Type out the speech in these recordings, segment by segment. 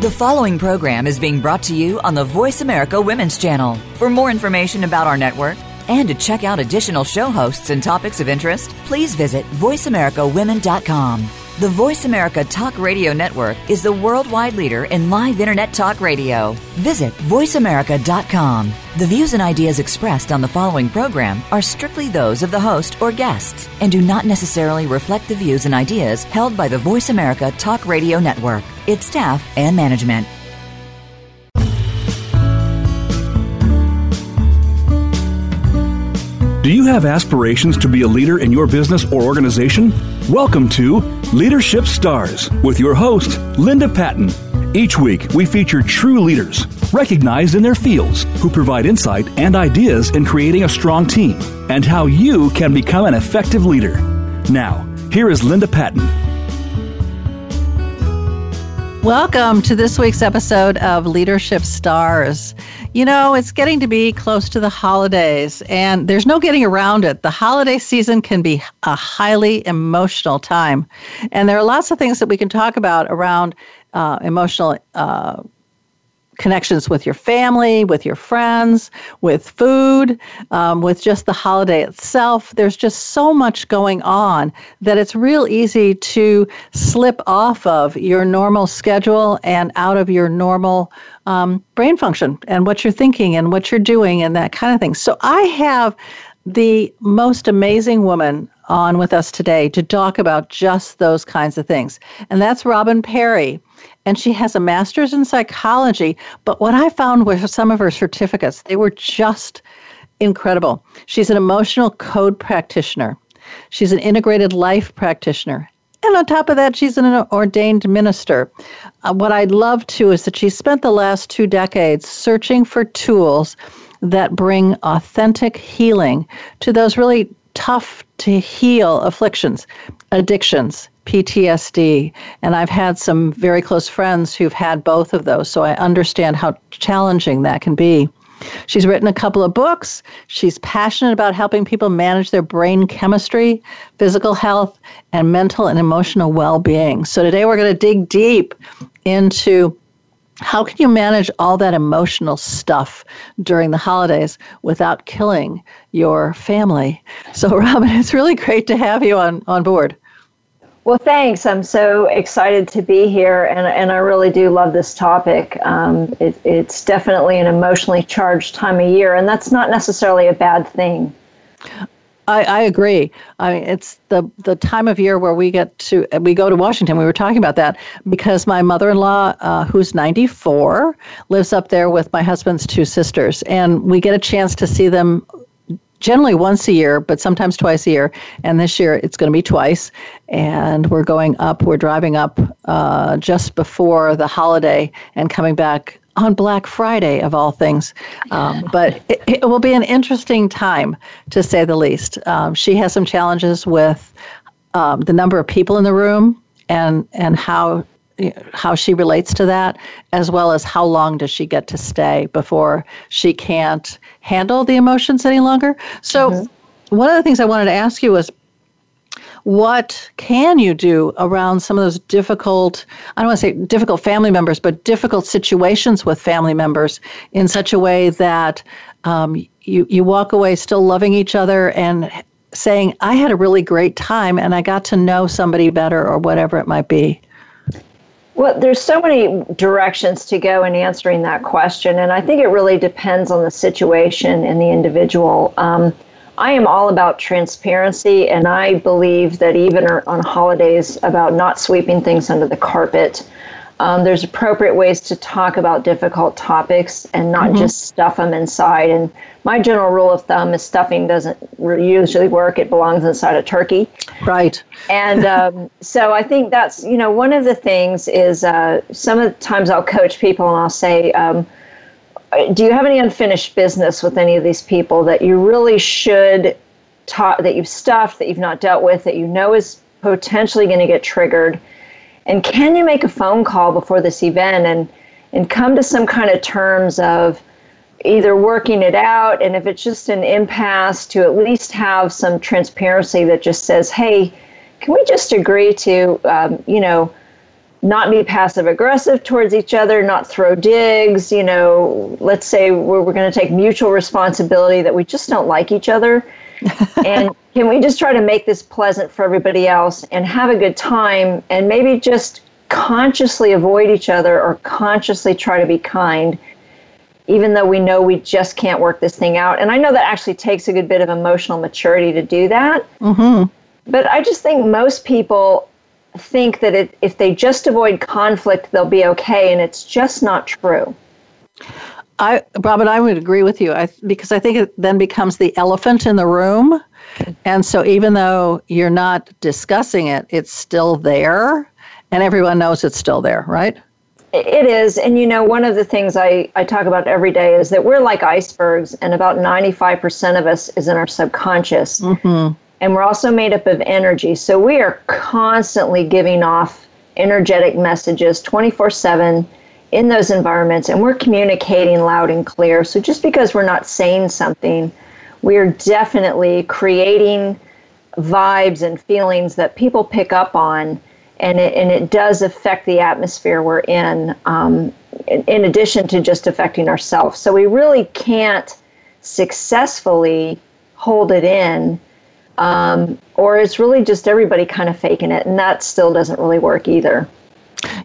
The following program is being brought to you on the Voice America Women's Channel. For more information about our network and to check out additional show hosts and topics of interest, please visit VoiceAmericaWomen.com. The Voice America Talk Radio Network is the worldwide leader in live Internet talk radio. Visit VoiceAmerica.com. The views and ideas expressed on the following program are strictly those of the host or guests and do not necessarily reflect the views and ideas held by the Voice America Talk Radio Network, its staff, and management. Do you have aspirations to be a leader in your business or organization? Welcome to Leadership Stars with your host, Linda Patton. Each week, we feature true leaders, recognized in their fields, who provide insight and ideas in creating a strong team and how you can become an effective leader. Now, here is Linda Patton. Welcome to this week's episode of Leadership Stars. You know, it's getting to be close to the holidays, and there's no getting around it. The holiday season can be a highly emotional time. And there are lots of things that we can talk about around uh, emotional uh, connections with your family, with your friends, with food, um, with just the holiday itself. There's just so much going on that it's real easy to slip off of your normal schedule and out of your normal um, brain function and what you're thinking and what you're doing and that kind of thing. So I have the most amazing woman on with us today to talk about just those kinds of things. And that's Robin Perry and she has a master's in psychology. But what I found were some of her certificates, they were just incredible. She's an emotional code practitioner, she's an integrated life practitioner. And on top of that, she's an ordained minister. Uh, what I'd love too is that she spent the last two decades searching for tools that bring authentic healing to those really tough to heal afflictions, addictions, PTSD. And I've had some very close friends who've had both of those, so I understand how challenging that can be. She's written a couple of books. She's passionate about helping people manage their brain chemistry, physical health, and mental and emotional well being. So today we're going to dig deep into how can you manage all that emotional stuff during the holidays without killing your family? So, Robin, it's really great to have you on, on board. Well, thanks. I'm so excited to be here, and, and I really do love this topic. Um, it, it's definitely an emotionally charged time of year, and that's not necessarily a bad thing. I, I, agree. I mean, it's the the time of year where we get to we go to Washington. We were talking about that because my mother-in-law, uh, who's 94, lives up there with my husband's two sisters, and we get a chance to see them generally once a year, but sometimes twice a year. And this year it's going to be twice. And we're going up, we're driving up uh, just before the holiday and coming back on Black Friday, of all things. Um, but it, it, will be an interesting time, to say the least. Um, she has some challenges with um, the number of people in the room and, and how how she relates to that, as well as how long does she get to stay before she can't handle the emotions any longer. So, mm-hmm. one of the things I wanted to ask you was what can you do around some of those difficult i don't want to say difficult family members but difficult situations with family members in such a way that um, you, you walk away still loving each other and saying i had a really great time and i got to know somebody better or whatever it might be well, there's so many directions to go in answering that question, and I think it really depends on the situation and the individual. Um, I am all about transparency, and I believe that even on holidays, about not sweeping things under the carpet. Um, there's appropriate ways to talk about difficult topics and not mm-hmm. just stuff them inside. And my general rule of thumb is stuffing doesn't usually work. It belongs inside a turkey. Right. And um, so I think that's, you know, one of the things is uh, some of the times I'll coach people and I'll say, um, do you have any unfinished business with any of these people that you really should talk, that you've stuffed, that you've not dealt with, that you know is potentially going to get triggered? And can you make a phone call before this event and and come to some kind of terms of either working it out and if it's just an impasse to at least have some transparency that just says, hey, can we just agree to, um, you know, not be passive aggressive towards each other, not throw digs. You know, let's say we're, we're going to take mutual responsibility that we just don't like each other. and can we just try to make this pleasant for everybody else and have a good time and maybe just consciously avoid each other or consciously try to be kind, even though we know we just can't work this thing out? And I know that actually takes a good bit of emotional maturity to do that. Mm-hmm. But I just think most people think that it, if they just avoid conflict, they'll be okay, and it's just not true. I, Robin, I would agree with you I, because I think it then becomes the elephant in the room. And so even though you're not discussing it, it's still there, and everyone knows it's still there, right? It is. And you know, one of the things I, I talk about every day is that we're like icebergs, and about 95% of us is in our subconscious. Mm-hmm and we're also made up of energy. So we are constantly giving off energetic messages 24 7 in those environments, and we're communicating loud and clear. So just because we're not saying something, we're definitely creating vibes and feelings that people pick up on, and it, and it does affect the atmosphere we're in, um, in, in addition to just affecting ourselves. So we really can't successfully hold it in um, or it's really just everybody kind of faking it, and that still doesn't really work either.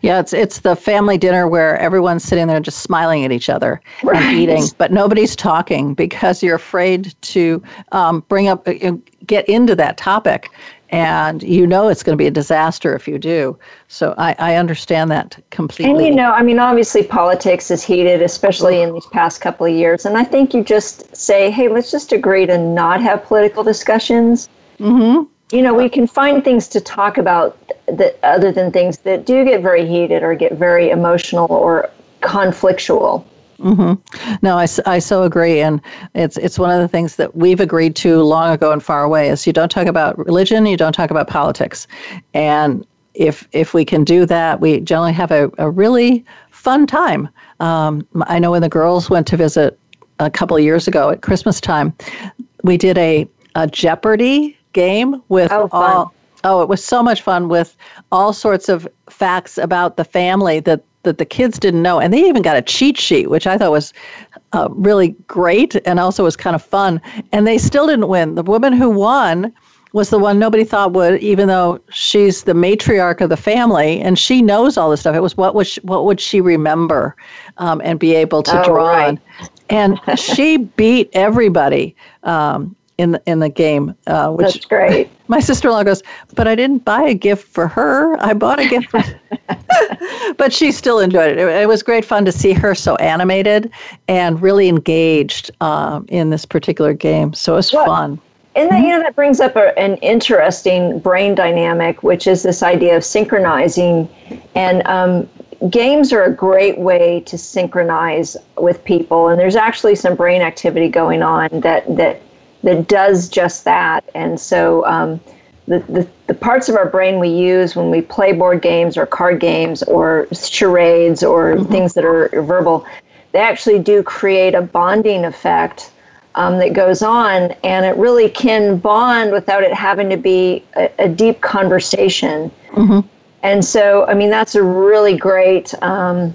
Yeah, it's it's the family dinner where everyone's sitting there just smiling at each other right. and eating, but nobody's talking because you're afraid to um, bring up, uh, get into that topic, and you know it's going to be a disaster if you do. So I, I understand that completely. And you know, I mean, obviously politics is heated, especially in these past couple of years. And I think you just say, hey, let's just agree to not have political discussions. Mm-hmm. You know, we can find things to talk about that other than things that do get very heated or get very emotional or conflictual. Mm-hmm. No, I, I so agree, and it's it's one of the things that we've agreed to long ago and far away. Is you don't talk about religion, you don't talk about politics, and if if we can do that, we generally have a, a really fun time. Um, I know when the girls went to visit a couple of years ago at Christmas time, we did a a Jeopardy game with oh, all. Oh, it was so much fun with all sorts of facts about the family that that the kids didn't know. And they even got a cheat sheet, which I thought was uh, really great and also was kind of fun. And they still didn't win. The woman who won was the one nobody thought would, even though she's the matriarch of the family and she knows all this stuff. It was what was she, what would she remember um, and be able to oh, draw right. on. And she beat everybody. Um, in the, in the game. Uh, which That's great. My sister in law goes, but I didn't buy a gift for her. I bought a gift for. but she still enjoyed it. it. it. was great fun to see her so animated and really engaged um, in this particular game. So it was fun. And that, you know that brings up a, an interesting brain dynamic, which is this idea of synchronizing. And um, games are a great way to synchronize with people. And there's actually some brain activity going on that that that does just that. And so um, the, the, the parts of our brain we use when we play board games or card games or charades or mm-hmm. things that are verbal, they actually do create a bonding effect um, that goes on, and it really can bond without it having to be a, a deep conversation. Mm-hmm. And so, I mean, that's a really great um,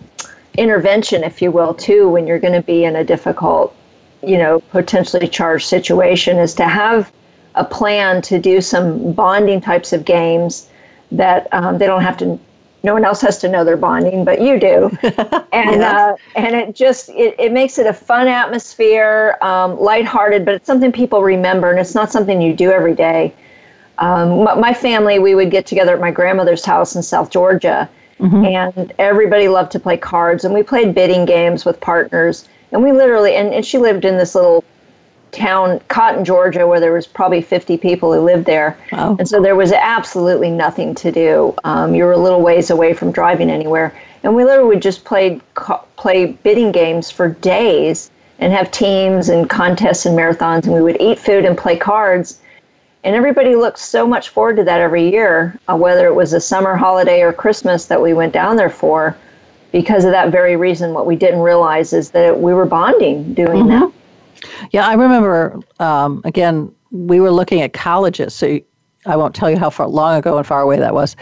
intervention, if you will, too, when you're going to be in a difficult you know, potentially charged situation is to have a plan to do some bonding types of games that um, they don't have to no one else has to know they're bonding but you do. And uh, and it just it, it makes it a fun atmosphere um, lighthearted but it's something people remember and it's not something you do every day. Um, my family we would get together at my grandmother's house in south georgia mm-hmm. and everybody loved to play cards and we played bidding games with partners and we literally, and, and she lived in this little town, Cotton, Georgia, where there was probably 50 people who lived there. Wow. And so there was absolutely nothing to do. Um, you were a little ways away from driving anywhere. And we literally would just play, play bidding games for days and have teams and contests and marathons. And we would eat food and play cards. And everybody looked so much forward to that every year, uh, whether it was a summer holiday or Christmas that we went down there for because of that very reason, what we didn't realize is that we were bonding doing mm-hmm. that. Yeah, I remember, um, again, we were looking at colleges. So I won't tell you how far long ago and far away that was,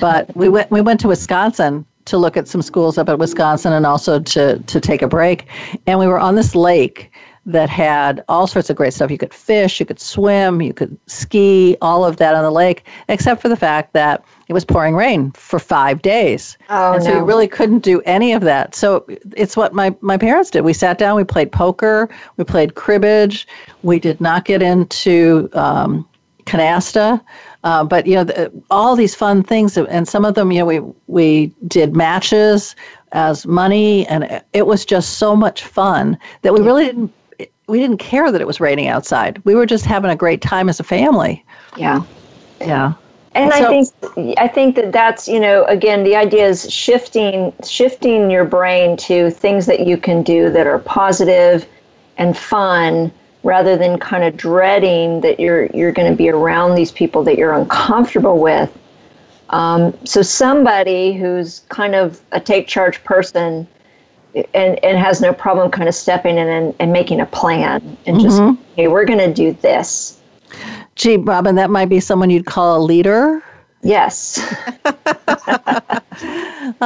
but we went we went to Wisconsin to look at some schools up at Wisconsin and also to to take a break, and we were on this lake that had all sorts of great stuff. You could fish, you could swim, you could ski, all of that on the lake, except for the fact that it was pouring rain for five days. Oh, and so no. you really couldn't do any of that. So it's what my, my parents did. We sat down, we played poker, we played cribbage, we did not get into um, canasta. Uh, but you know, the, all these fun things, and some of them, you know, we we did matches as money, and it- it was just so much fun that we really didn't we didn't care that it was raining outside. We were just having a great time as a family. Yeah. Yeah. And I think I think that that's you know again the idea is shifting shifting your brain to things that you can do that are positive and fun rather than kind of dreading that you're you're going to be around these people that you're uncomfortable with. Um, so somebody who's kind of a take charge person and, and has no problem kind of stepping in and, and making a plan and just hey we're going to do this. Gee, Robin, that might be someone you'd call a leader. Yes.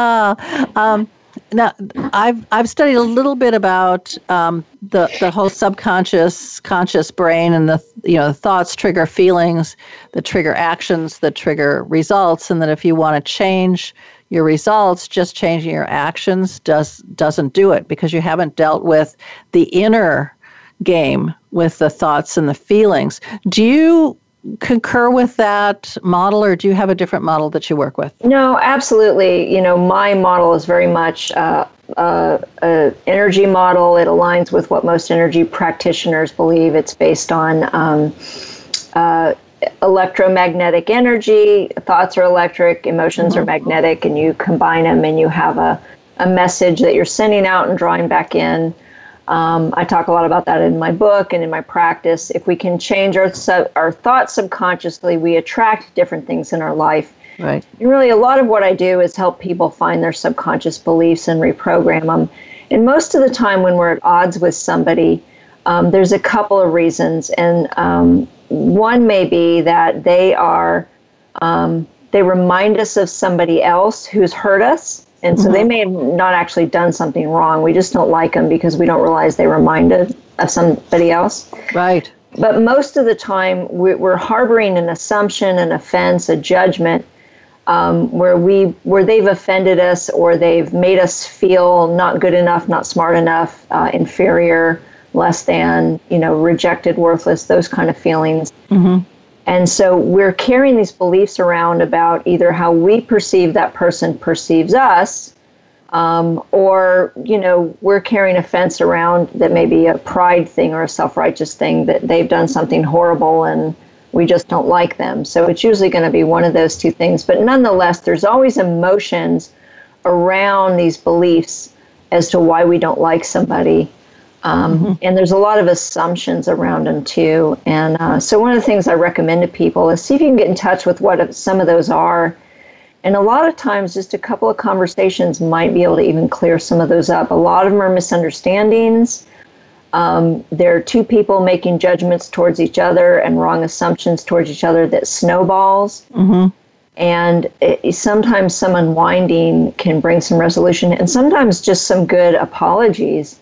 Now, I've I've studied a little bit about um, the the whole subconscious conscious brain and the you know the thoughts trigger feelings, that trigger actions, that trigger results, and that if you want to change your results, just changing your actions does doesn't do it because you haven't dealt with the inner game with the thoughts and the feelings. Do you concur with that model, or do you have a different model that you work with? No, absolutely. You know, my model is very much uh, uh, a energy model. It aligns with what most energy practitioners believe. It's based on um, uh, electromagnetic energy. Thoughts are electric, emotions are magnetic, and you combine them, and you have a a message that you're sending out and drawing back in. Um, I talk a lot about that in my book and in my practice. If we can change our sub, our thoughts subconsciously, we attract different things in our life. Right. And really, a lot of what I do is help people find their subconscious beliefs and reprogram them. And most of the time, when we're at odds with somebody, um, there's a couple of reasons. And um, one may be that they are, um, they remind us of somebody else who's hurt us. And so they may have not actually done something wrong. We just don't like them because we don't realize they reminded of somebody else. Right. But most of the time, we- we're harboring an assumption, an offense, a judgment, um, where we where they've offended us or they've made us feel not good enough, not smart enough, uh, inferior, less than, you know, rejected, worthless, those kind of feelings. And so we're carrying these beliefs around about either how we perceive that person perceives us, um, or you know we're carrying a fence around that may be a pride thing or a self-righteous thing that they've done something horrible and we just don't like them. So it's usually going to be one of those two things. But nonetheless, there's always emotions around these beliefs as to why we don't like somebody. Um, And there's a lot of assumptions around them too. And uh, so, one of the things I recommend to people is see if you can get in touch with what some of those are. And a lot of times, just a couple of conversations might be able to even clear some of those up. A lot of them are misunderstandings. Um, there are two people making judgments towards each other and wrong assumptions towards each other that snowballs. And it, sometimes some unwinding can bring some resolution, and sometimes just some good apologies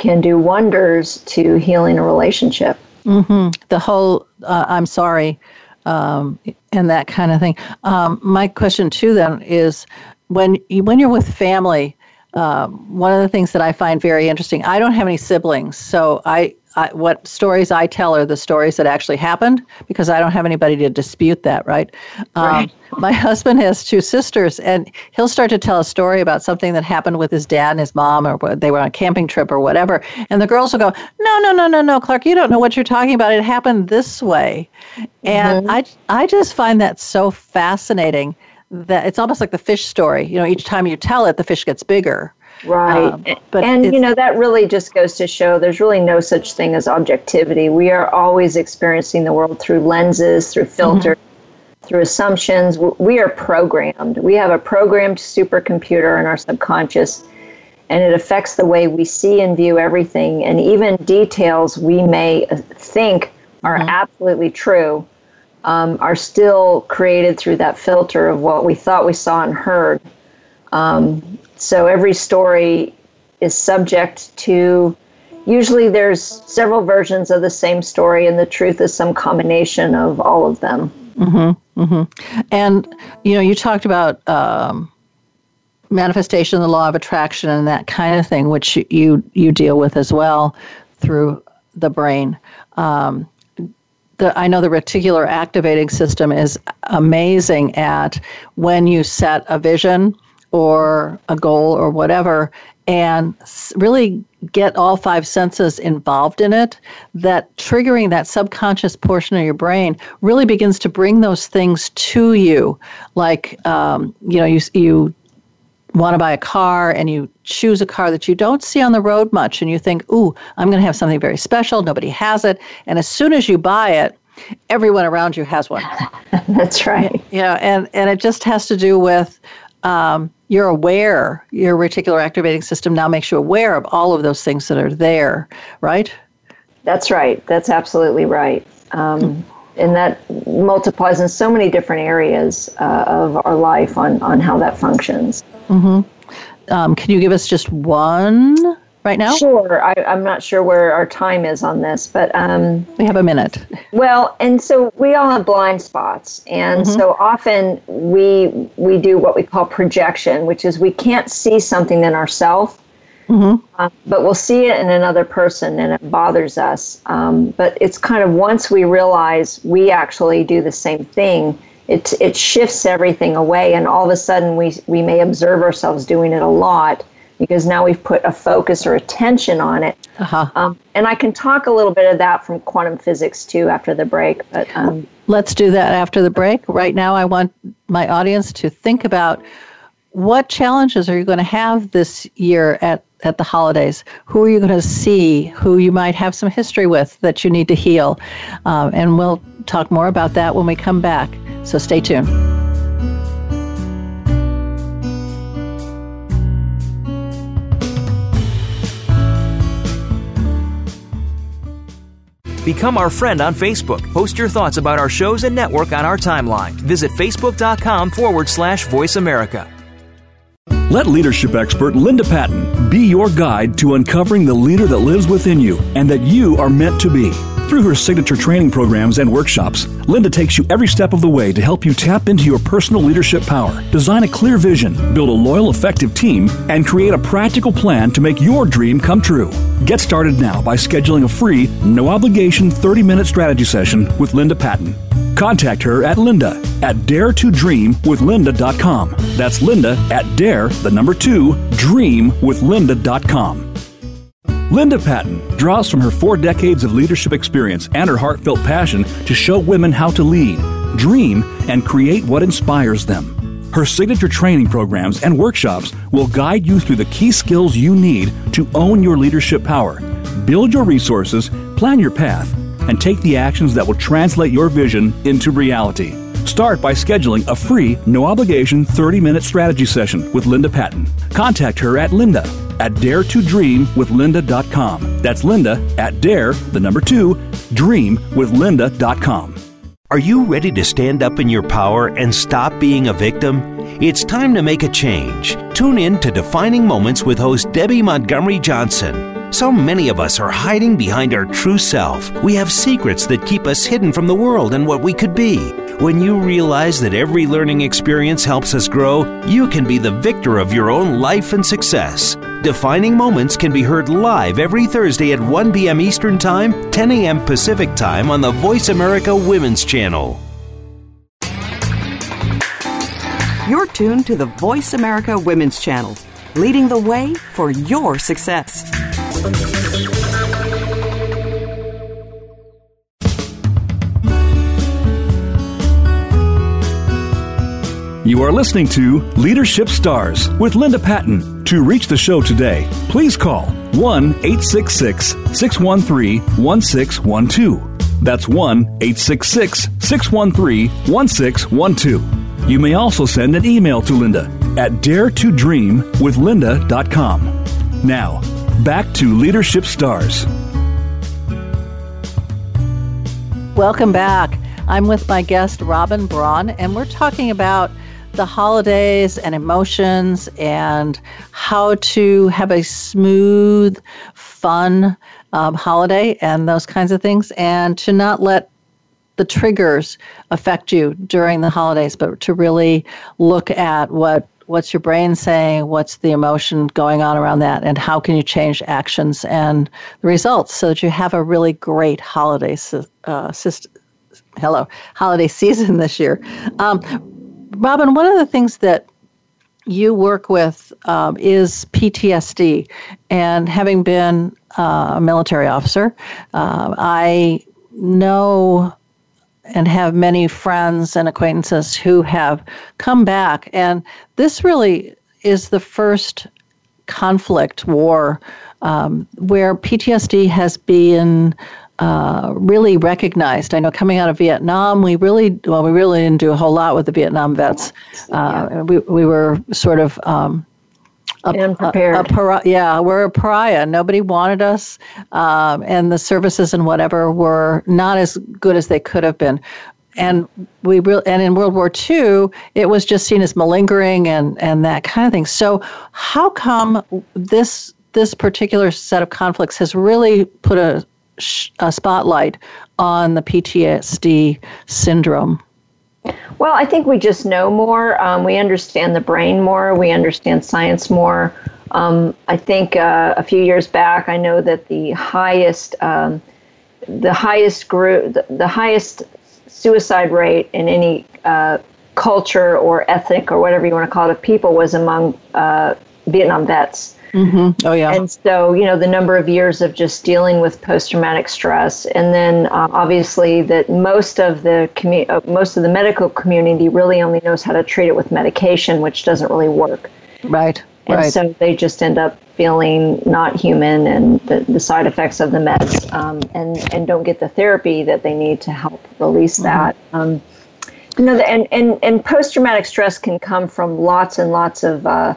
can do wonders to healing a relationship. the whole uh, I'm sorry um, and that kind of thing. Um, my question too then is when you, when you're with family, um, one of the things that I find very interesting. I don't have any siblings, so I, I what stories I tell are the stories that actually happened because I don't have anybody to dispute that. Right. Um, my husband has two sisters, and he'll start to tell a story about something that happened with his dad and his mom, or they were on a camping trip or whatever. And the girls will go, "No, no, no, no, no, Clark, you don't know what you're talking about. It happened this way." And I, I just find that so fascinating that it's almost like the fish story. You know, each time you tell it, the fish gets bigger. Right. Um, but and you know that really just goes to show there's really no such thing as objectivity. We are always experiencing the world through lenses, through filters, through assumptions. We are programmed. We have a programmed supercomputer in our subconscious and it affects the way we see and view everything and even details we may uh, think are absolutely true um, are still created through that filter of what we thought we saw and heard. Um, so every story is subject to usually there's several versions of the same story and the truth is some combination of all of them mm-hmm, mm-hmm. and you know you talked about um, manifestation the law of attraction and that kind of thing which you you deal with as well through the brain um, the, I know the reticular activating system is amazing at when you set a vision or a goal or whatever and really get all five senses involved in it, that triggering that subconscious portion of your brain really begins to bring those things to you. Like, um, you know, you, you want to buy a car and you choose a car that you don't see on the road much and you think, ooh, I'm going to have something very special. Nobody has it. And as soon as you buy it, everyone around you has one. That's right. Yeah, and, and it just has to do with um, you're aware, your reticular activating system now makes you aware of all of those things that are there, right? That's right. That's absolutely right. Um, mm. And that multiplies in so many different areas uh, of our life on, on how that functions. Mm-hmm. Um, can you give us just one right now? Sure. I, am not sure where our time is on this, but um, we have a minute. Well, and so we all have blind spots, and mm-hmm. so often we we do what we call projection, which is we can't see something in ourselves. Mm-hmm. Uh, but we'll see it in another person and it bothers us. Um, but it's kind of once we realize we actually do the same thing, it, it shifts everything away. And all of a sudden, we, we may observe ourselves doing it a lot because now we've put a focus or attention on it. Uh-huh. Um, and I can talk a little bit of that from quantum physics too after the break. But um, let's do that after the break. Right now, I want my audience to think about what challenges are you going to have this year at at the holidays? Who are you going to see? Who you might have some history with that you need to heal? Um, and we'll talk more about that when we come back. So stay tuned. Become our friend on Facebook. Post your thoughts about our shows and network on our timeline. Visit facebook.com forward slash voice America. Let leadership expert Linda Patton be your guide to uncovering the leader that lives within you and that you are meant to be. Through her signature training programs and workshops, Linda takes you every step of the way to help you tap into your personal leadership power, design a clear vision, build a loyal, effective team, and create a practical plan to make your dream come true. Get started now by scheduling a free, no obligation 30 minute strategy session with Linda Patton. Contact her at linda at daretodreamwithlinda.com. That's linda at dare, the number two, dreamwithlinda.com. Linda Patton draws from her four decades of leadership experience and her heartfelt passion to show women how to lead, dream, and create what inspires them. Her signature training programs and workshops will guide you through the key skills you need to own your leadership power, build your resources, plan your path, and take the actions that will translate your vision into reality. Start by scheduling a free, no obligation 30 minute strategy session with Linda Patton. Contact her at linda at daretodreamwithlinda.com. That's linda at dare, the number two, dreamwithlinda.com. Are you ready to stand up in your power and stop being a victim? It's time to make a change. Tune in to Defining Moments with host Debbie Montgomery Johnson. So many of us are hiding behind our true self. We have secrets that keep us hidden from the world and what we could be. When you realize that every learning experience helps us grow, you can be the victor of your own life and success. Defining Moments can be heard live every Thursday at 1 p.m. Eastern Time, 10 a.m. Pacific Time on the Voice America Women's Channel. You're tuned to the Voice America Women's Channel, leading the way for your success. You are listening to Leadership Stars with Linda Patton. To reach the show today, please call 1 866 613 1612. That's 1 866 613 1612. You may also send an email to Linda at daretodreamwithlinda.com. Now, Back to Leadership Stars. Welcome back. I'm with my guest, Robin Braun, and we're talking about the holidays and emotions and how to have a smooth, fun um, holiday and those kinds of things, and to not let the triggers affect you during the holidays, but to really look at what what's your brain saying, what's the emotion going on around that, and how can you change actions and the results so that you have a really great holiday uh, system. Hello, holiday season this year. Um, Robin, one of the things that you work with um, is PTSD. And having been uh, a military officer, uh, I know and have many friends and acquaintances who have come back. And this really is the first conflict war um, where PTSD has been uh, really recognized. I know coming out of Vietnam, we really well, we really didn't do a whole lot with the Vietnam vets. Uh, we we were sort of. Um, a, Unprepared. A, a, yeah, we're a pariah. Nobody wanted us, um, and the services and whatever were not as good as they could have been. And we re- and in World War II, it was just seen as malingering and and that kind of thing. So, how come this this particular set of conflicts has really put a a spotlight on the PTSD syndrome? Well, I think we just know more. Um, we understand the brain more. We understand science more. Um, I think uh, a few years back, I know that the highest, um, the highest group, the, the, highest suicide rate in any uh, culture or ethnic or whatever you want to call it of people was among uh, Vietnam vets. Mm-hmm. Oh, yeah. And so, you know, the number of years of just dealing with post traumatic stress, and then uh, obviously that most of the commu- uh, most of the medical community really only knows how to treat it with medication, which doesn't really work. Right. And right. so they just end up feeling not human and the, the side effects of the meds, um, and and don't get the therapy that they need to help release mm-hmm. that. Um, you know, and and and post traumatic stress can come from lots and lots of uh,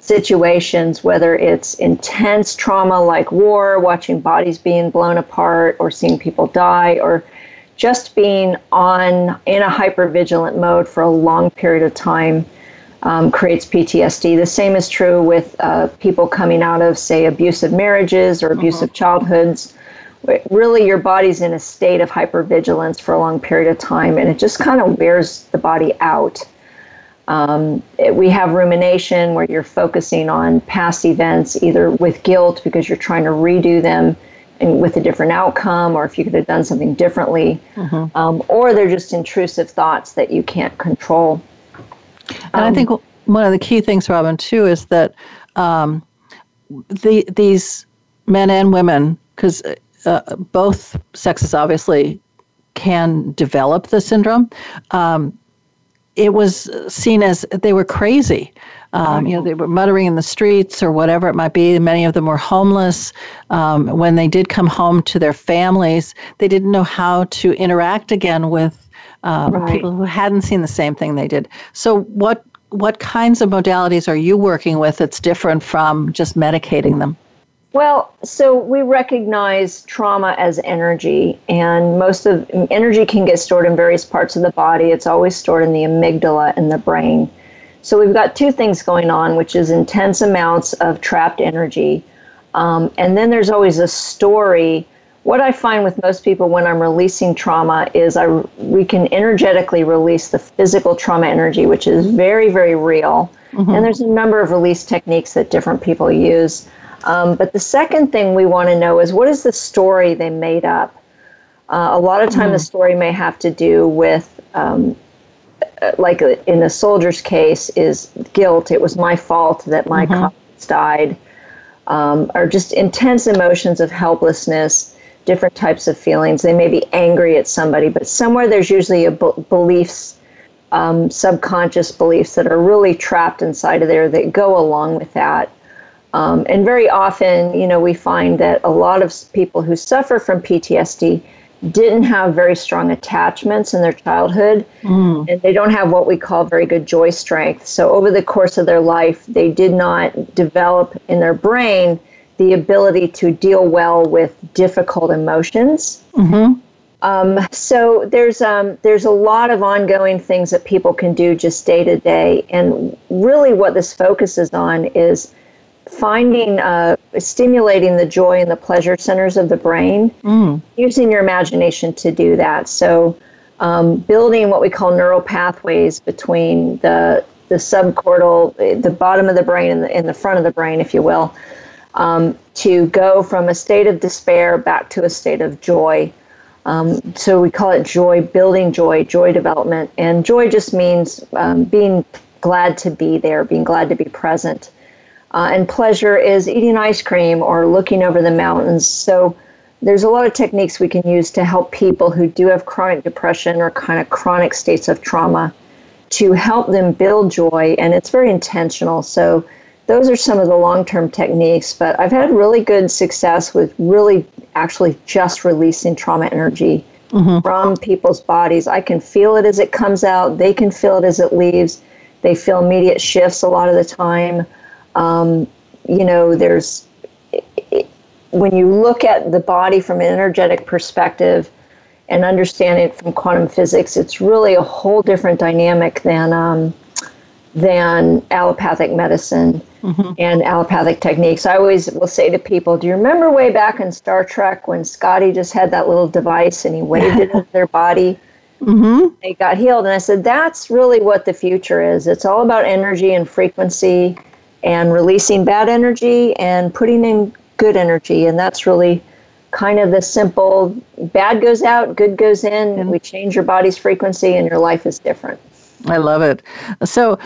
situations, whether it's intense trauma like war, watching bodies being blown apart, or seeing people die, or just being on in a hypervigilant mode for a long period of time um, creates PTSD. The same is true with uh, people coming out of, say, abusive marriages or abusive uh-huh. childhoods. Really, your body's in a state of hypervigilance for a long period of time, and it just kind of wears the body out. Um, we have rumination where you're focusing on past events, either with guilt because you're trying to redo them and with a different outcome, or if you could have done something differently, mm-hmm. um, or they're just intrusive thoughts that you can't control. And um, I think one of the key things, Robin, too, is that um, the these men and women, because uh, both sexes obviously can develop the syndrome. Um, it was seen as they were crazy. Um, you know, they were muttering in the streets or whatever it might be. Many of them were homeless. Um, when they did come home to their families, they didn't know how to interact again with um, right. people who hadn't seen the same thing they did. So, what what kinds of modalities are you working with that's different from just medicating them? Well, so we recognize trauma as energy, and most of energy can get stored in various parts of the body. It's always stored in the amygdala in the brain. So we've got two things going on, which is intense amounts of trapped energy, um, and then there's always a story. What I find with most people when I'm releasing trauma is I we can energetically release the physical trauma energy, which is very very real. Mm-hmm. And there's a number of release techniques that different people use. Um, but the second thing we want to know is what is the story they made up? Uh, a lot of time, the mm-hmm. story may have to do with, um, uh, like in the soldier's case, is guilt. It was my fault that my mm-hmm. colleagues died, um, or just intense emotions of helplessness, different types of feelings. They may be angry at somebody, but somewhere there's usually a b- beliefs, um, subconscious beliefs that are really trapped inside of there that go along with that. Um, and very often, you know, we find that a lot of people who suffer from PTSD didn't have very strong attachments in their childhood, mm. and they don't have what we call very good joy strength. So, over the course of their life, they did not develop in their brain the ability to deal well with difficult emotions. Mm-hmm. Um, so there's um, there's a lot of ongoing things that people can do just day to day, and really what this focuses on is finding uh, stimulating the joy and the pleasure centers of the brain, mm. using your imagination to do that. So um, building what we call neural pathways between the the subcortical, the bottom of the brain and the, in the front of the brain, if you will, um, to go from a state of despair back to a state of joy. Um, so we call it joy, building joy, joy development. And joy just means um, being glad to be there, being glad to be present. Uh, and pleasure is eating ice cream or looking over the mountains. So there's a lot of techniques we can use to help people who do have chronic depression or kind of chronic states of trauma to help them build joy. And it's very intentional. So those are some of the long term techniques, but I've had really good success with really actually just releasing trauma energy mm-hmm. from people's bodies. I can feel it as it comes out, they can feel it as it leaves. They feel immediate shifts a lot of the time. Um, you know, there's when you look at the body from an energetic perspective and understand it from quantum physics, it's really a whole different dynamic than um, than allopathic medicine mm-hmm. and allopathic techniques. I always will say to people, Do you remember way back in Star Trek when Scotty just had that little device and he waved it into their body? Mm-hmm. They got healed. And I said, That's really what the future is. It's all about energy and frequency and releasing bad energy and putting in good energy. And that's really kind of the simple bad goes out, good goes in, and we change your body's frequency, and your life is different. I love it. So,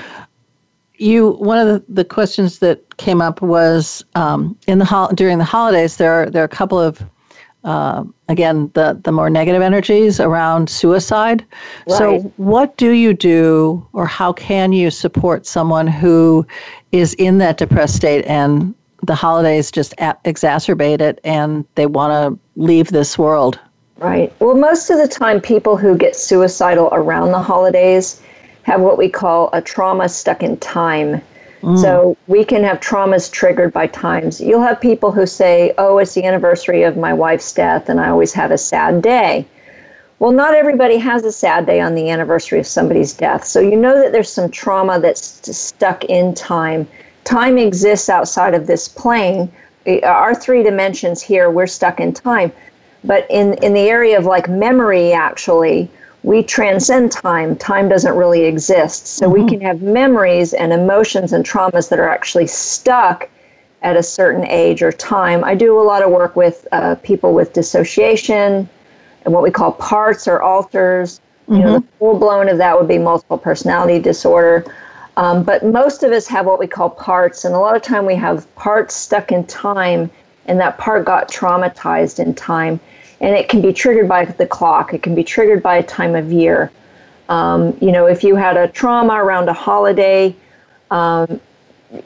you one of the, the questions that came up was um, in the during the holidays. There are there are a couple of uh, again the the more negative energies around suicide. Right. So, what do you do, or how can you support someone who is in that depressed state and the holidays just a- exacerbate it, and they want to leave this world? Right. Well, most of the time, people who get suicidal around the holidays have what we call a trauma stuck in time. Mm. So we can have traumas triggered by times. You'll have people who say, Oh, it's the anniversary of my wife's death, and I always have a sad day. Well, not everybody has a sad day on the anniversary of somebody's death. So you know that there's some trauma that's stuck in time. Time exists outside of this plane. Our three dimensions here, we're stuck in time. But in, in the area of like memory, actually, we transcend time. Time doesn't really exist. So mm-hmm. we can have memories and emotions and traumas that are actually stuck at a certain age or time. I do a lot of work with uh, people with dissociation and what we call parts or alters. Mm-hmm. You know, the mm-hmm. full blown of that would be multiple personality disorder. Um, but most of us have what we call parts, and a lot of time we have parts stuck in time, and that part got traumatized in time and it can be triggered by the clock. It can be triggered by a time of year. Um, you know, if you had a trauma around a holiday um,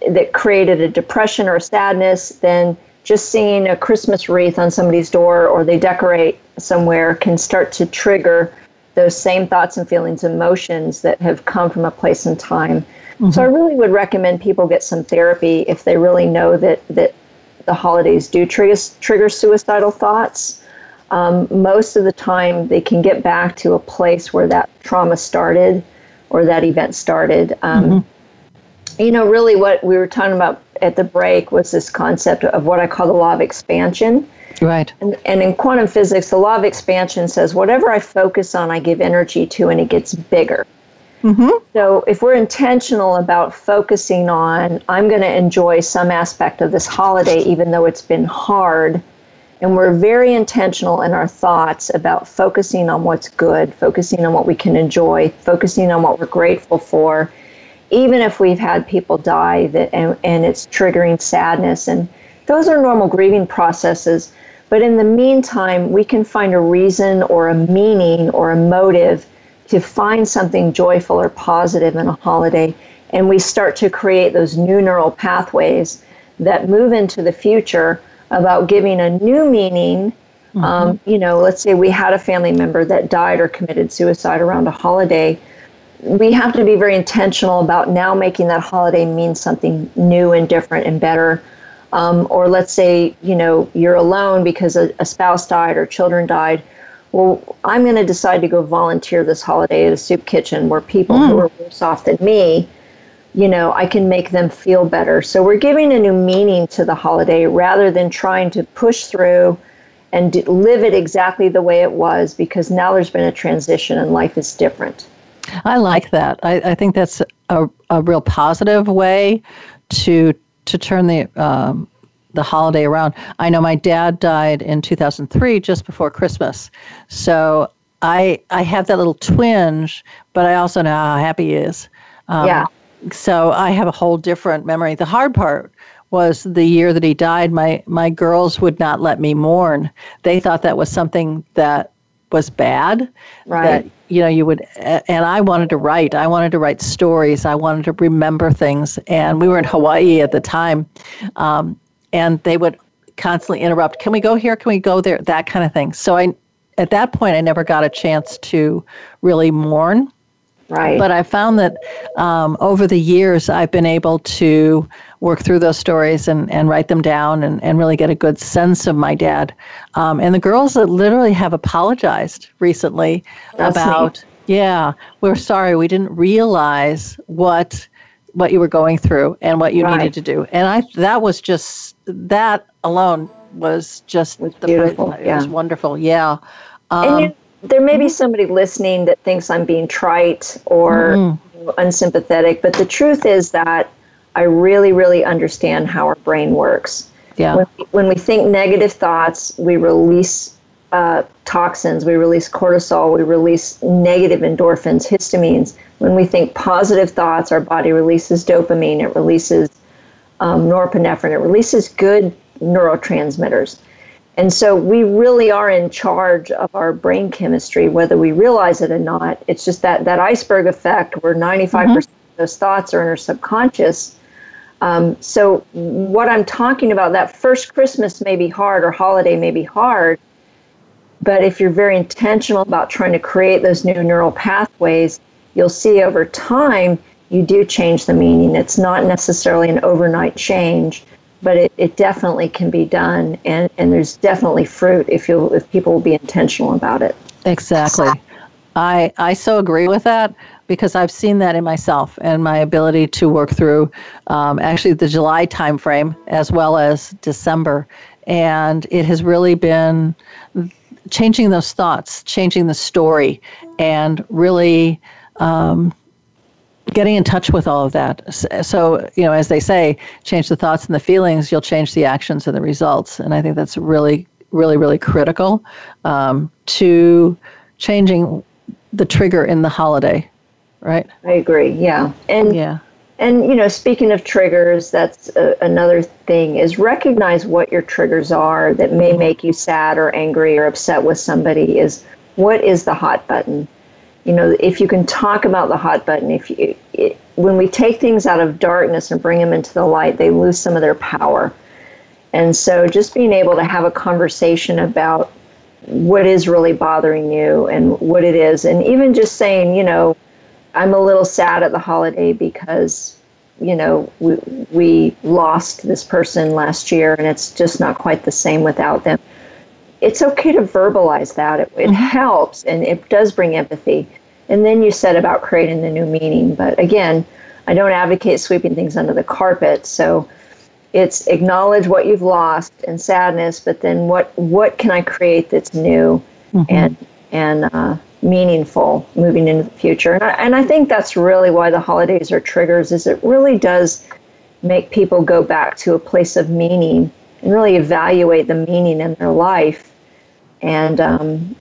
that created a depression or a sadness, then just seeing a Christmas wreath on somebody's door or they decorate somewhere can start to trigger those same thoughts and feelings, emotions that have come from a place and time. Mm-hmm. So I really would recommend people get some therapy if they really know that that the holidays do trigger trigger suicidal thoughts um, most of the time they can get back to a place where that trauma started or that event started. Um, mm-hmm. You know, really what we were talking about at the break was this concept of what I call the law of expansion. Right. And, and in quantum physics, the law of expansion says whatever I focus on, I give energy to, and it gets bigger. Mm-hmm. So if we're intentional about focusing on, I'm going to enjoy some aspect of this holiday, even though it's been hard and we're very intentional in our thoughts about focusing on what's good, focusing on what we can enjoy, focusing on what we're grateful for, even if we've had people die that and, and it's triggering sadness. And those are normal grieving processes. But in the meantime, we can find a reason or a meaning or a motive to find something joyful or positive in a holiday. And we start to create those new neural pathways that move into the future about giving a new meaning. Mm-hmm. Um, you know, let's say we had a family member that died or committed suicide around a holiday. We have to be very intentional about now making that holiday mean something new and different and better. Um, or let's say, you know, you're alone because a, a spouse died or children died. well, I'm going to decide to go volunteer this holiday at a soup kitchen where people mm. who are worse off than me, you know, I can make them feel better. So we're giving a new meaning to the holiday rather than trying to push through and live it exactly the way it was because now there's been a transition and life is different. I like that. I, I think that's a, a real positive way to to turn the um, the holiday around. I know my dad died in 2003, just before Christmas, so I I have that little twinge, but I also know how happy he is. Um, yeah. So I have a whole different memory. The hard part was the year that he died. My my girls would not let me mourn. They thought that was something that was bad. Right. That you know you would, and I wanted to write. I wanted to write stories. I wanted to remember things. And we were in Hawaii at the time, um, and they would constantly interrupt. Can we go here? Can we go there? That kind of thing. So I, at that point, I never got a chance to really mourn. Right. But I found that um, over the years, I've been able to work through those stories and, and write them down and, and really get a good sense of my dad. Um, and the girls that literally have apologized recently That's about, neat. yeah, we're sorry, we didn't realize what what you were going through and what you right. needed to do. And I that was just that alone was just was the beautiful. It yeah. was wonderful. Yeah. Um, and there may be somebody listening that thinks I'm being trite or mm-hmm. unsympathetic, but the truth is that I really, really understand how our brain works. Yeah. When we, when we think negative thoughts, we release uh, toxins, we release cortisol, we release negative endorphins, histamines. When we think positive thoughts, our body releases dopamine, it releases um, norepinephrine, it releases good neurotransmitters. And so we really are in charge of our brain chemistry, whether we realize it or not. It's just that, that iceberg effect where 95% mm-hmm. of those thoughts are in our subconscious. Um, so, what I'm talking about, that first Christmas may be hard or holiday may be hard, but if you're very intentional about trying to create those new neural pathways, you'll see over time you do change the meaning. It's not necessarily an overnight change, but it, it definitely can be done and, and there's definitely fruit if you if people will be intentional about it. Exactly. I I so agree with that because I've seen that in myself and my ability to work through um, actually the July timeframe as well as December, and it has really been changing those thoughts, changing the story, and really um, getting in touch with all of that. So, you know, as they say, change the thoughts and the feelings, you'll change the actions and the results. And I think that's really, really, really critical um, to changing the trigger in the holiday, right? I agree. Yeah. And yeah. And you know, speaking of triggers, that's a, another thing is recognize what your triggers are that may make you sad or angry or upset with somebody is what is the hot button? You know, if you can talk about the hot button, if you, it, when we take things out of darkness and bring them into the light, they lose some of their power. And so just being able to have a conversation about what is really bothering you and what it is, and even just saying, you know, I'm a little sad at the holiday because, you know, we, we lost this person last year and it's just not quite the same without them. It's okay to verbalize that. It, it mm-hmm. helps and it does bring empathy. And then you said about creating the new meaning. But again, I don't advocate sweeping things under the carpet. So it's acknowledge what you've lost and sadness, but then what what can I create that's new mm-hmm. and and uh, meaningful moving into the future? And I, and I think that's really why the holidays are triggers. Is it really does make people go back to a place of meaning and really evaluate the meaning in their life, and um,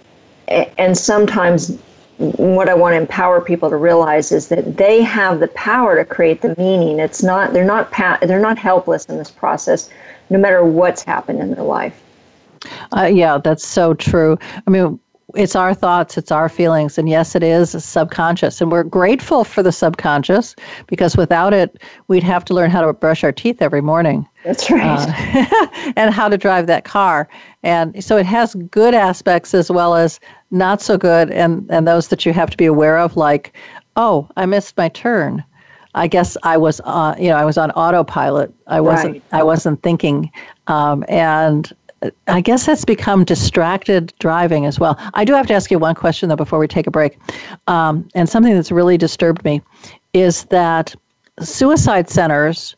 and sometimes what I want to empower people to realize is that they have the power to create the meaning. It's not they're not pa- they're not helpless in this process, no matter what's happened in their life. Uh, yeah, that's so true. I mean, it's our thoughts, it's our feelings, and yes, it is subconscious, and we're grateful for the subconscious because without it, we'd have to learn how to brush our teeth every morning. That's right. Uh, and how to drive that car. And so it has good aspects as well as not so good, and, and those that you have to be aware of, like, oh, I missed my turn. I guess I was, uh, you know, I was on autopilot. I wasn't, right. I wasn't thinking, um, and I guess that's become distracted driving as well. I do have to ask you one question though before we take a break, um, and something that's really disturbed me is that suicide centers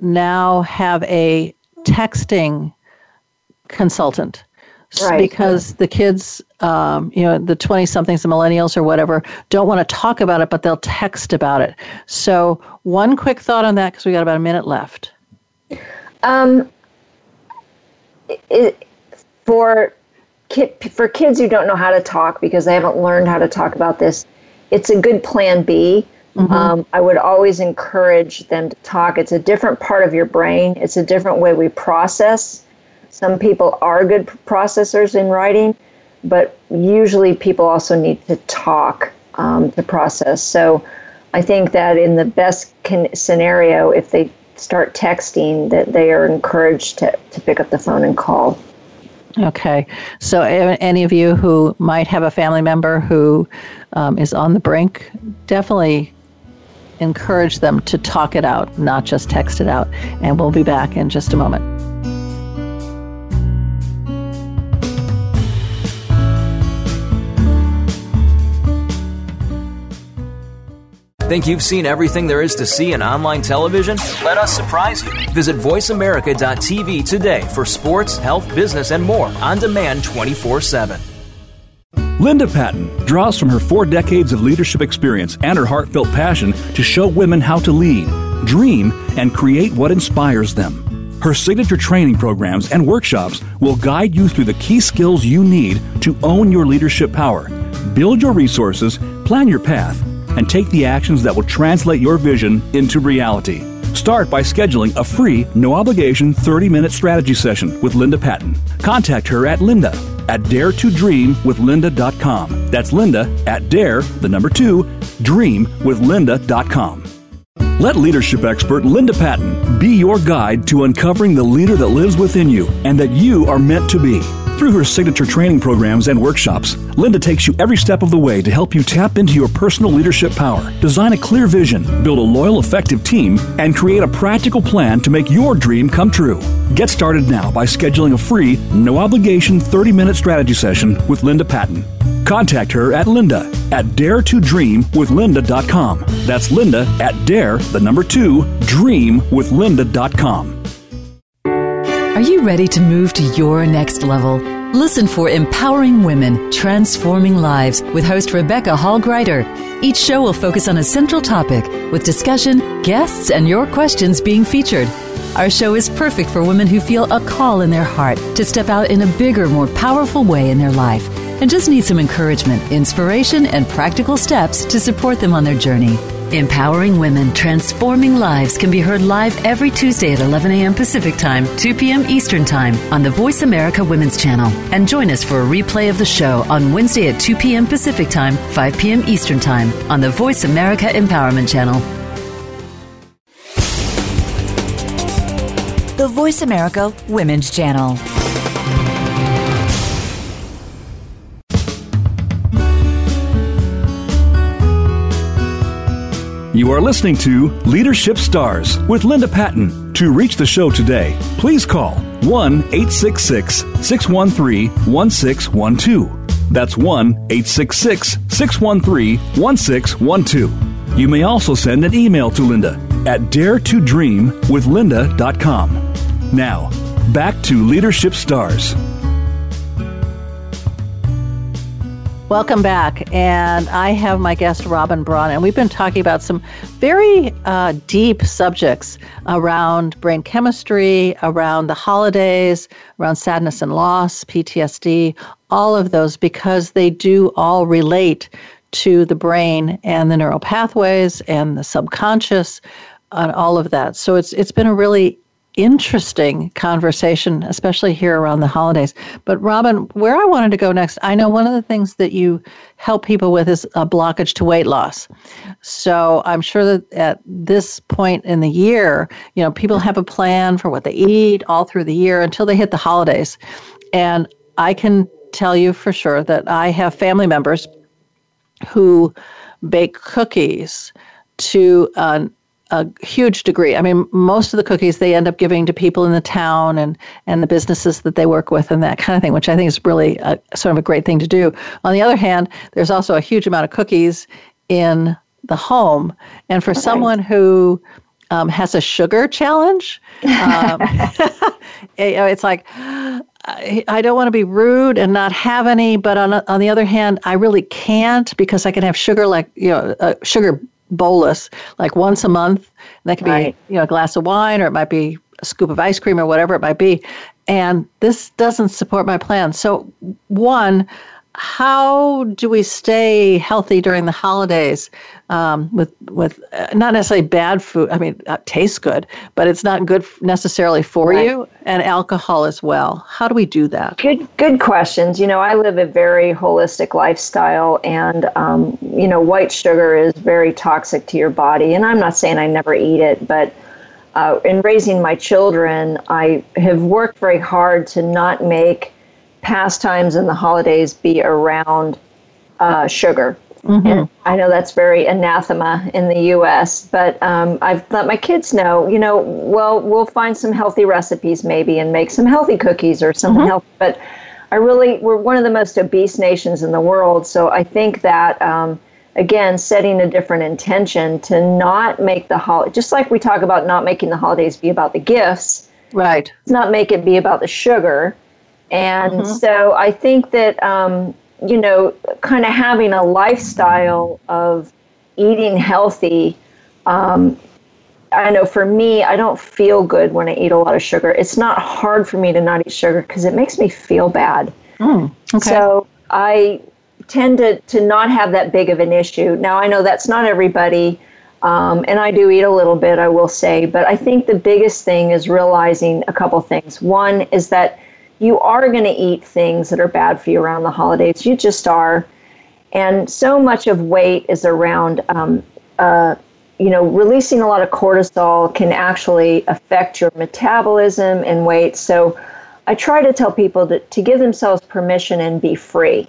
now have a texting consultant right. because the kids, um, you know, the 20 somethings, the millennials or whatever, don't want to talk about it, but they'll text about it. So, one quick thought on that because we got about a minute left. Um, it, for kid, for kids who don't know how to talk because they haven't learned how to talk about this, it's a good plan B. Mm-hmm. Um, I would always encourage them to talk. It's a different part of your brain. It's a different way we process. Some people are good processors in writing, but usually people also need to talk um, to process. So I think that in the best can- scenario, if they start texting, that they are encouraged to, to pick up the phone and call. Okay. So, any of you who might have a family member who um, is on the brink, definitely encourage them to talk it out, not just text it out. And we'll be back in just a moment. Think you've seen everything there is to see in online television? Let us surprise you. Visit VoiceAmerica.tv today for sports, health, business, and more on demand 24 7. Linda Patton draws from her four decades of leadership experience and her heartfelt passion to show women how to lead, dream, and create what inspires them. Her signature training programs and workshops will guide you through the key skills you need to own your leadership power, build your resources, plan your path, and take the actions that will translate your vision into reality. Start by scheduling a free, no obligation 30 minute strategy session with Linda Patton. Contact her at linda at dare to dream with daretodreamwithlinda.com. That's linda at dare, the number two, dream with dreamwithlinda.com. Let leadership expert Linda Patton be your guide to uncovering the leader that lives within you and that you are meant to be. Through her signature training programs and workshops, Linda takes you every step of the way to help you tap into your personal leadership power, design a clear vision, build a loyal, effective team, and create a practical plan to make your dream come true. Get started now by scheduling a free, no obligation 30 minute strategy session with Linda Patton. Contact her at linda at daretodreamwithlinda.com. That's linda at dare, the number two, dreamwithlinda.com. Are you ready to move to your next level? Listen for Empowering Women, Transforming Lives with host Rebecca Hall Gruyter. Each show will focus on a central topic with discussion, guests, and your questions being featured. Our show is perfect for women who feel a call in their heart to step out in a bigger, more powerful way in their life and just need some encouragement, inspiration, and practical steps to support them on their journey. Empowering Women, Transforming Lives can be heard live every Tuesday at 11 a.m. Pacific Time, 2 p.m. Eastern Time on the Voice America Women's Channel. And join us for a replay of the show on Wednesday at 2 p.m. Pacific Time, 5 p.m. Eastern Time on the Voice America Empowerment Channel. The Voice America Women's Channel. You are listening to Leadership Stars with Linda Patton. To reach the show today, please call 1 866 613 1612. That's 1 866 613 1612. You may also send an email to Linda at daretodreamwithlinda.com. Now, back to Leadership Stars. Welcome back. And I have my guest, Robin Braun, and we've been talking about some very uh, deep subjects around brain chemistry, around the holidays, around sadness and loss, PTSD, all of those, because they do all relate to the brain and the neural pathways and the subconscious and all of that. So it's it's been a really interesting conversation, especially here around the holidays. But Robin, where I wanted to go next, I know one of the things that you help people with is a blockage to weight loss. So I'm sure that at this point in the year, you know, people have a plan for what they eat all through the year until they hit the holidays. And I can tell you for sure that I have family members who bake cookies to uh, a huge degree. I mean, most of the cookies they end up giving to people in the town and, and the businesses that they work with and that kind of thing, which I think is really a, sort of a great thing to do. On the other hand, there's also a huge amount of cookies in the home. And for someone who um, has a sugar challenge, um, it's like, I don't want to be rude and not have any, but on, on the other hand, I really can't because I can have sugar like, you know, a sugar bolus like once a month. And that could right. be, you know, a glass of wine or it might be a scoop of ice cream or whatever it might be. And this doesn't support my plan. So, one, how do we stay healthy during the holidays um, with with uh, not necessarily bad food? I mean, it tastes good, but it's not good necessarily for right. you, and alcohol as well. How do we do that? Good, good questions. You know, I live a very holistic lifestyle, and um, you know, white sugar is very toxic to your body. And I'm not saying I never eat it, but uh, in raising my children, I have worked very hard to not make pastimes and the holidays be around uh, sugar. Mm-hmm. And I know that's very anathema in the U.S., but um, I've let my kids know, you know, well, we'll find some healthy recipes maybe and make some healthy cookies or something mm-hmm. healthy. But I really, we're one of the most obese nations in the world, so I think that. Um, again, setting a different intention to not make the holiday, just like we talk about not making the holidays be about the gifts, right? Not make it be about the sugar, and mm-hmm. so I think that, um, you know, kind of having a lifestyle of eating healthy. Um, I know for me, I don't feel good when I eat a lot of sugar. It's not hard for me to not eat sugar because it makes me feel bad. Mm, okay. So I tend to, to not have that big of an issue. Now, I know that's not everybody, um, and I do eat a little bit, I will say, but I think the biggest thing is realizing a couple things. One is that you are going to eat things that are bad for you around the holidays. You just are. And so much of weight is around, um, uh, you know, releasing a lot of cortisol can actually affect your metabolism and weight. So I try to tell people to, to give themselves permission and be free.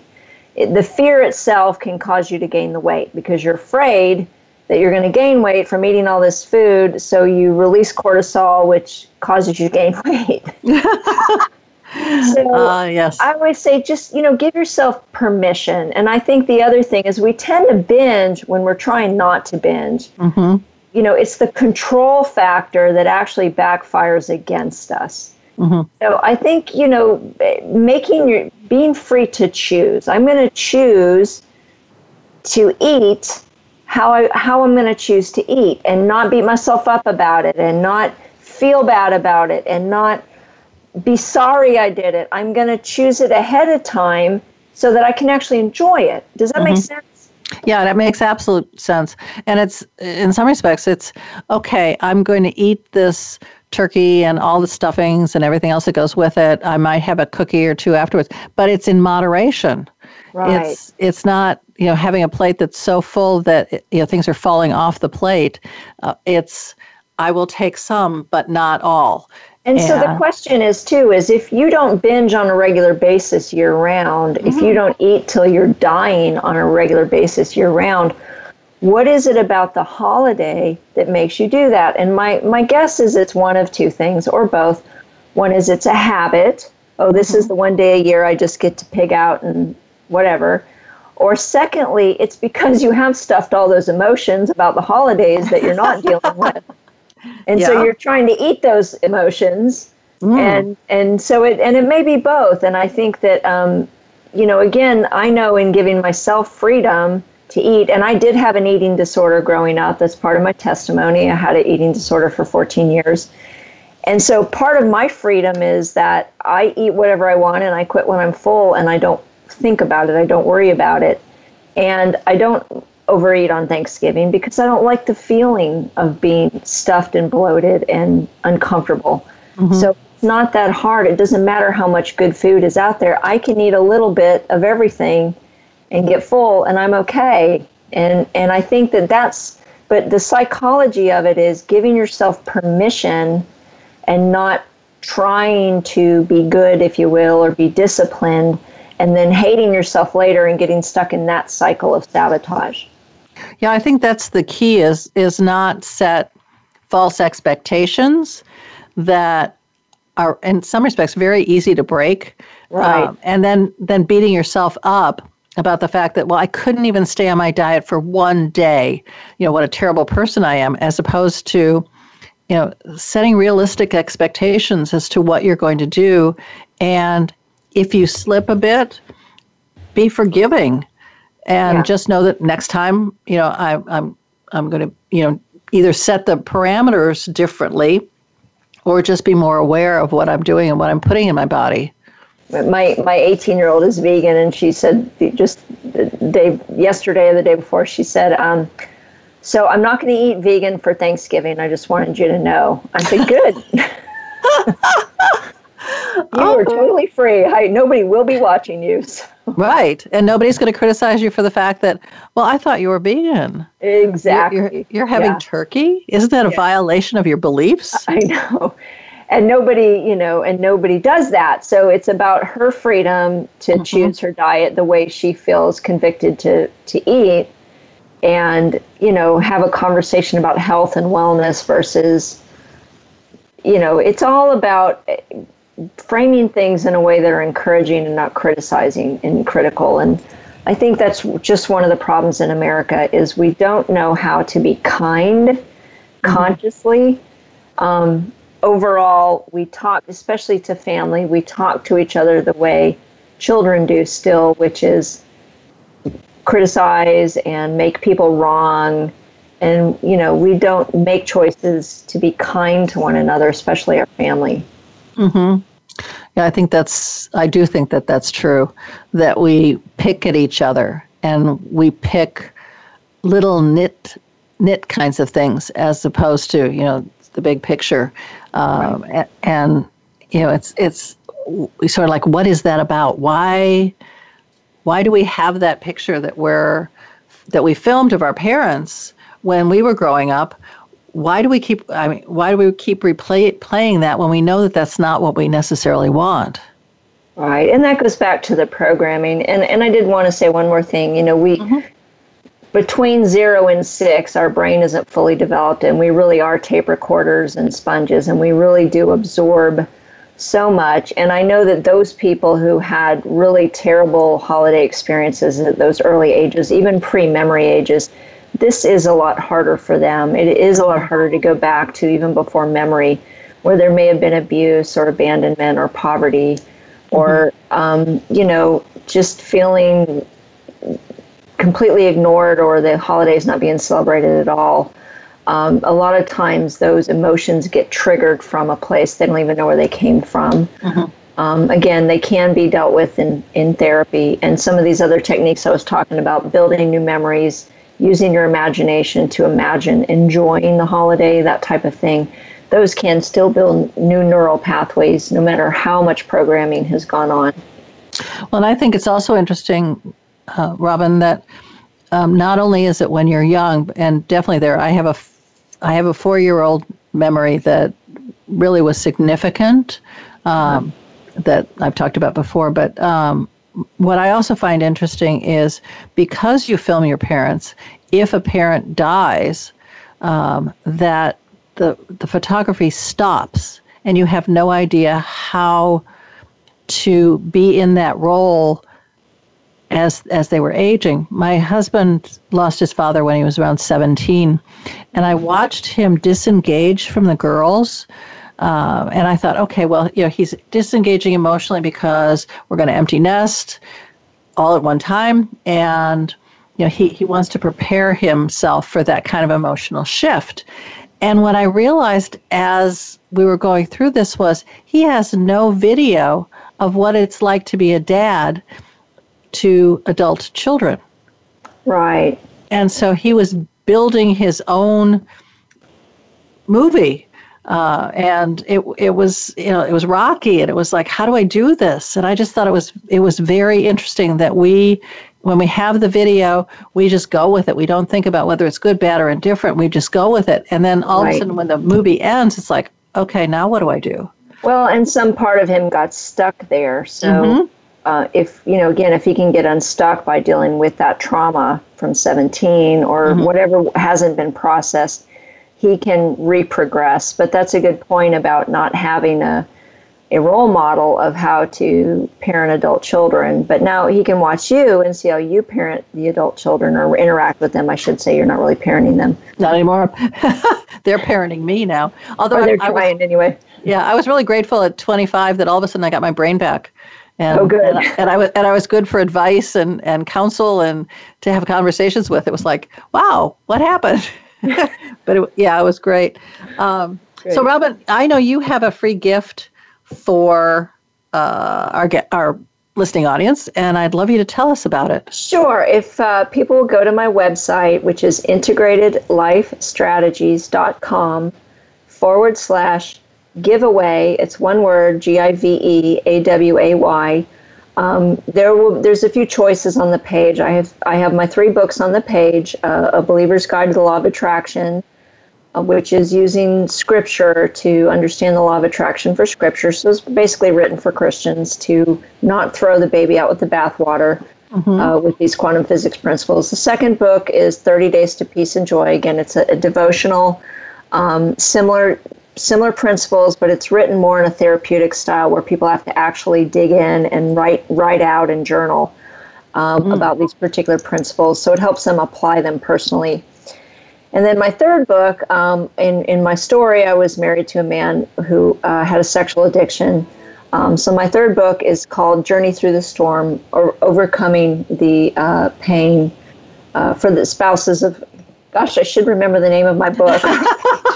It, the fear itself can cause you to gain the weight because you're afraid that you're going to gain weight from eating all this food. So you release cortisol, which causes you to gain weight. So uh, yes. I always say just, you know, give yourself permission. And I think the other thing is we tend to binge when we're trying not to binge. Mm-hmm. You know, it's the control factor that actually backfires against us. Mm-hmm. So I think, you know, making your being free to choose. I'm going to choose to eat how I how I'm going to choose to eat and not beat myself up about it and not feel bad about it and not be sorry I did it. I'm going to choose it ahead of time so that I can actually enjoy it. Does that mm-hmm. make sense? Yeah, that makes absolute sense. And it's in some respects it's okay, I'm going to eat this turkey and all the stuffings and everything else that goes with it. I might have a cookie or two afterwards, but it's in moderation. Right. It's it's not, you know, having a plate that's so full that you know things are falling off the plate. Uh, it's I will take some, but not all. And yeah. so the question is too is if you don't binge on a regular basis year round, mm-hmm. if you mm-hmm. don't eat till you're dying on a regular basis year round, what is it about the holiday that makes you do that? And my my guess is it's one of two things or both. One is it's a habit. Oh, this mm-hmm. is the one day a year I just get to pig out and whatever. Or secondly, it's because you have stuffed all those emotions about the holidays that you're not dealing with. And yeah. so you're trying to eat those emotions mm. and and so it and it may be both. And i think that um, you know again i know in giving myself freedom to eat and i did have an eating disorder growing up. That's part of my testimony. I had an eating disorder for 14 years. And so part of my freedom is that i eat whatever i want and i quit when i'm full and i don't think about it. I don't worry about it. And i don't overeat on Thanksgiving because I don't like the feeling of being stuffed and bloated and uncomfortable. Mm-hmm. So it's not that hard. It doesn't matter how much good food is out there. I can eat a little bit of everything and get full and I'm okay. And and I think that that's but the psychology of it is giving yourself permission and not trying to be good if you will or be disciplined and then hating yourself later and getting stuck in that cycle of sabotage. Yeah, I think that's the key is is not set false expectations that are, in some respects, very easy to break. Right. Um, and then, then beating yourself up about the fact that, well, I couldn't even stay on my diet for one day. You know, what a terrible person I am, as opposed to, you know, setting realistic expectations as to what you're going to do. And if you slip a bit, be forgiving and Yeah. just know that next time, you know, I, I'm, I'm going to, you know, either set the parameters differently or just be more aware of what I'm doing and what I'm putting in my body. my my 18 year old is vegan and she said just the day yesterday or the day before she said um, so i'm not going to eat vegan for thanksgiving i just wanted you to know i said good you are totally free I, nobody will be watching you so. Right. And nobody's going to criticize you for the fact that, well, I thought you were vegan. You're- exactly You're, you're, having Yeah. turkey? Isn't that a Yeah. violation of your beliefs? I know. And nobody, you know, and nobody does that. So it's about her freedom to mm-hmm. choose her diet the way she feels convicted to to eat and, you know, have a conversation about health and wellness versus you know, it's all about framing things in a way that are encouraging and not criticizing and critical and I think that's just one of the problems in America is we don't know how to be kind consciously um, overall, we talk, especially to family, we talk to each other the way children do still, which is criticize and make people wrong. And, you know, we don't make choices to be kind to one another, especially our family. Yeah, I think that's, I do think that that's true, that we pick at each other and we pick little knit, knit kinds of things as opposed to, you know, the big picture. Um, a- and, you know, it's, it's, we sort of like, what is that about? Why, why do we have that picture that we're, that we filmed of our parents when we were growing up? Why do we keep? I mean, why do we keep replay playing that when we know that that's not what we necessarily want? Right. And that goes back to the programming. And, and I did want to say one more thing. You know, we, mm-hmm. between zero and six, our brain isn't fully developed, and we really are tape recorders and sponges, and we really do absorb so much. And I know that those people who had really terrible holiday experiences at those early ages, even pre memory ages, this is a lot harder for them. It is a lot harder to go back to even before memory, where there may have been abuse or abandonment or poverty, or, um, you know, just feeling completely ignored or the holidays not being celebrated at all. Um, a lot of times those emotions get triggered from a place they don't even know where they came from. Um, again, they can be dealt with in, in therapy. And some of these other techniques I was talking about, building new memories, using your imagination to imagine enjoying the holiday, that type of thing, those can still build new neural pathways no matter how much programming has gone on. Well, and I think it's also interesting, uh, Robin, that um, not only is it when you're young, and definitely there, I have a, I have a four-year-old memory that really was significant, um, that I've talked about before. But um, what I also find interesting is because you film your parents, if a parent dies, um, that the the photography stops, and you have no idea how to be in that role as as they were aging. My husband lost his father when he was around 17, and I watched him disengage from the girls. Uh, and I thought, okay, well, you know, he's disengaging emotionally because we're going to empty nest all at one time, and you know, he he wants to prepare himself for that kind of emotional shift. And what I realized as we were going through this was he has no video of what it's like to be a dad to adult children. Right. And so he was building his own movie. Uh, and it it was you know it was rocky and it was like how do I do this? And I just thought it was it was very interesting that we when we have the video we just go with it. We don't think about whether it's good bad or indifferent. We just go with it. And then all of a sudden when the movie ends it's like okay now what do I do? Well, and some part of him got stuck there. So, uh, if you know, again, if he can get unstuck by dealing with that trauma from 17 or whatever hasn't been processed, he can reprogress. But that's a good point about not having a a role model of how to parent adult children. But now he can watch you and see how you parent the adult children or interact with them. I should say you're not really parenting them. Not anymore. they're parenting me now. Although or they're I, trying I was, anyway. Yeah, I was really grateful at 25 that all of a sudden I got my brain back. And, oh, good. And, and, I was and I was good for advice and and counsel and to have conversations with. It was like, wow, what happened? but it, yeah, it was great. Um, great. So, Robin, I know you have a free gift for uh, our our listening audience, and I'd love you to tell us about it. Sure. If uh, people go to my website, which is integratedlifestrategies.com forward slash giveaway, it's one word G I V E A W A Y. Um, there will, there's a few choices on the page. I have I have my three books on the page: uh, A Believer's Guide to the Law of Attraction, uh, which is using scripture to understand the law of attraction for scripture. So it's basically written for Christians to not throw the baby out with the bathwater mm-hmm. uh, with these quantum physics principles. The second book is 30 Days to Peace and Joy. Again, it's a, a devotional, um, similar similar principles, but it's written more in a therapeutic style where people have to actually dig in and write write out and journal um, mm-hmm. about these particular principles. So it helps them apply them personally. And then my third book, um, in, in my story, I was married to a man who uh, had a sexual addiction. Um, so my third book is called Journey Through the Storm, or Overcoming the uh, Pain uh, for the Spouses of, gosh, I should remember the name of my book.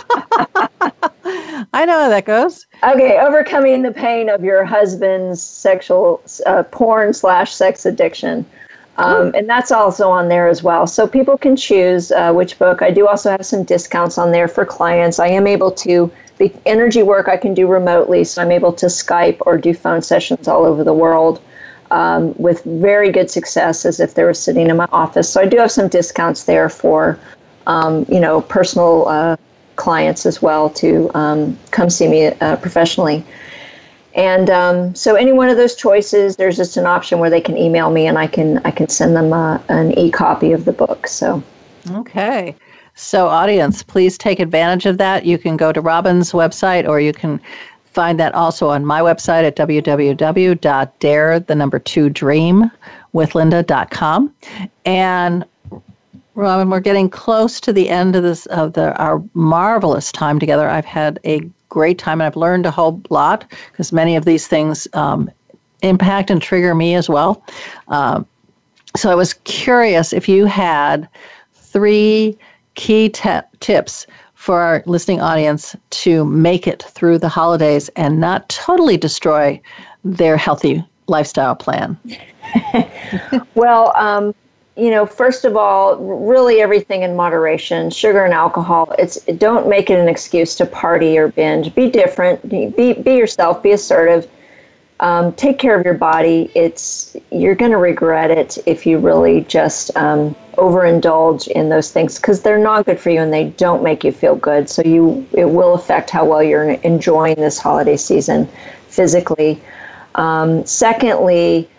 I know how that goes. Okay, overcoming the pain of your husband's sexual uh, porn slash sex addiction. Um, and that's also on there as well. So people can choose uh, which book. I do also have some discounts on there for clients. I am able to, the energy work I can do remotely, so I'm able to Skype or do phone sessions all over the world um, with very good success as if they were sitting in my office. So I do have some discounts there for, um, you know, personal uh, clients as well to um, come see me uh, professionally. And um, so, any one of those choices, there's just an option where they can email me, and I can I can send them uh, an e copy of the book. So, okay. So, audience, please take advantage of that. You can go to Robin's website, or you can find that also on my website at www.dare the number two dream with linda.com. And Robin, we're getting close to the end of this of the our marvelous time together. I've had a great time and I've learned a whole lot because many of these things um, impact and trigger me as well. Um, so I was curious if you had three key te- tips for our listening audience to make it through the holidays and not totally destroy their healthy lifestyle plan. well, um, you know, first of all, really everything in moderation. Sugar and alcohol. It's don't make it an excuse to party or binge. Be different. Be be yourself. Be assertive. Um, take care of your body. It's you're going to regret it if you really just um, overindulge in those things because they're not good for you and they don't make you feel good. So you it will affect how well you're enjoying this holiday season physically. Um, secondly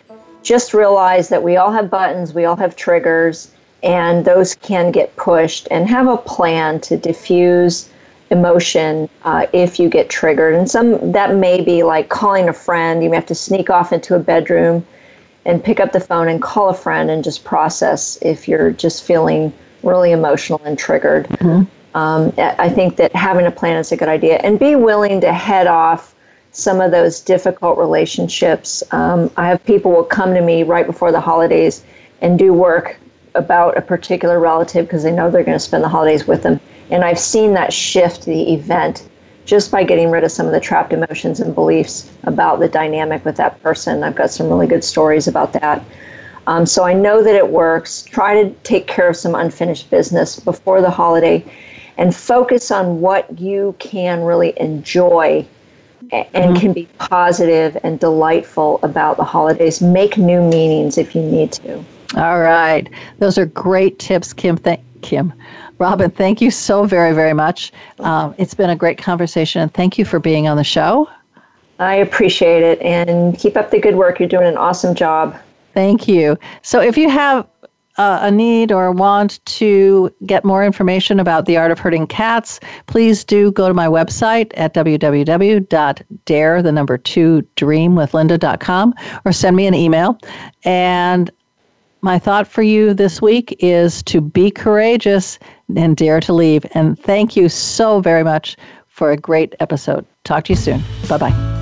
just realize that we all have buttons, we all have triggers, and those can get pushed, and have a plan to diffuse emotion uh, if you get triggered. And some that may be like calling a friend. You may have to sneak off into a bedroom and pick up the phone and call a friend and just process if you're just feeling really emotional and triggered. Mm-hmm. Um, I think that having a plan is a good idea, and be willing to head off some of those difficult relationships. Um, I have people will come to me right before the holidays and do work about a particular relative because they know they're going to spend the holidays with them. And I've seen that shift the event just by getting rid of some of the trapped emotions and beliefs about the dynamic with that person. I've got some really good stories about that. Um, so I know that it works. Try to take care of some unfinished business before the holiday and focus on what you can really enjoy and mm-hmm. can be positive and delightful about the holidays. Make new meanings if you need to. All right. Those are great tips, Kim. Thank Kim. Robin, thank you so very, very much. Um, it's been a great conversation, and thank you for being on the show. I appreciate it, and keep up the good work. You're doing an awesome job. Thank you. So, if you have uh, a need or want to get more information about the art of herding cats, please do go to my website at www.dare, the number two, dreamwithlinda.com, or send me an email. And my thought for you this week is to be courageous and dare to leave. And thank you so very much for a great episode. Talk to you soon. Bye bye.